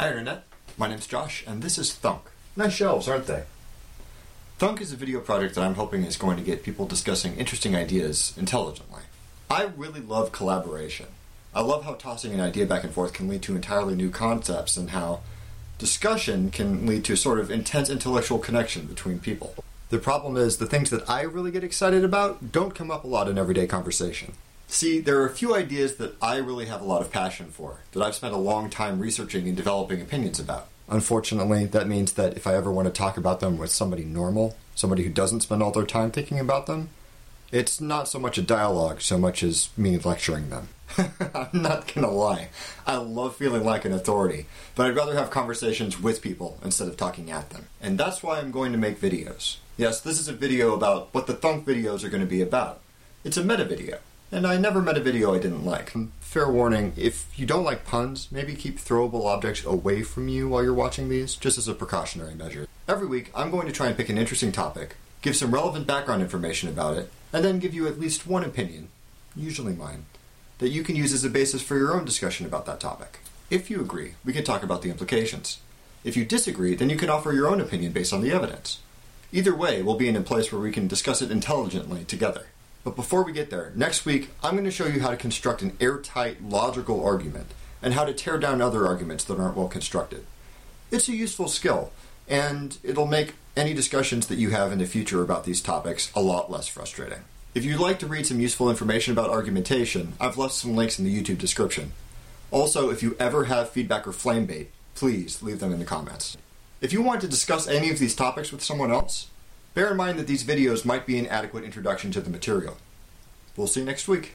Hi, Internet. My name's Josh, and this is Thunk. Nice shelves, aren't they? Thunk is a video project that I'm hoping is going to get people discussing interesting ideas intelligently. I really love collaboration. I love how tossing an idea back and forth can lead to entirely new concepts and how discussion can lead to a sort of intense intellectual connection between people. The problem is, the things that I really get excited about don't come up a lot in everyday conversation. See, there are a few ideas that I really have a lot of passion for, that I've spent a long time researching and developing opinions about. Unfortunately, that means that if I ever want to talk about them with somebody normal, somebody who doesn't spend all their time thinking about them, it's not so much a dialogue so much as me lecturing them. I'm not gonna lie. I love feeling like an authority, but I'd rather have conversations with people instead of talking at them. And that's why I'm going to make videos. Yes, this is a video about what the Thunk videos are to be about. It's a meta video and I never met a video I didn't like. Fair warning, if you don't like puns, maybe keep throwable objects away from you while you're watching these, just as a precautionary measure. Every week, I'm going to try and pick an interesting topic, give some relevant background information about it, and then give you at least one opinion, usually mine, that you can use as a basis for your own discussion about that topic. If you agree, we can talk about the implications. If you disagree, then you can offer your own opinion based on the evidence. Either way, we'll be in a place where we can discuss it intelligently together. But before we get there, next week I'm going to show you how to construct an airtight, logical argument and how to tear down other arguments that aren't well constructed. It's a useful skill, and it'll make any discussions that you have in the future about these topics a lot less frustrating. If you'd like to read some useful information about argumentation, I've left some links in the YouTube description. Also, if you ever have feedback or flame bait, please leave them in the comments. If you want to discuss any of these topics with someone else, Bear in mind that these videos might be an adequate introduction to the material. We'll see you next week.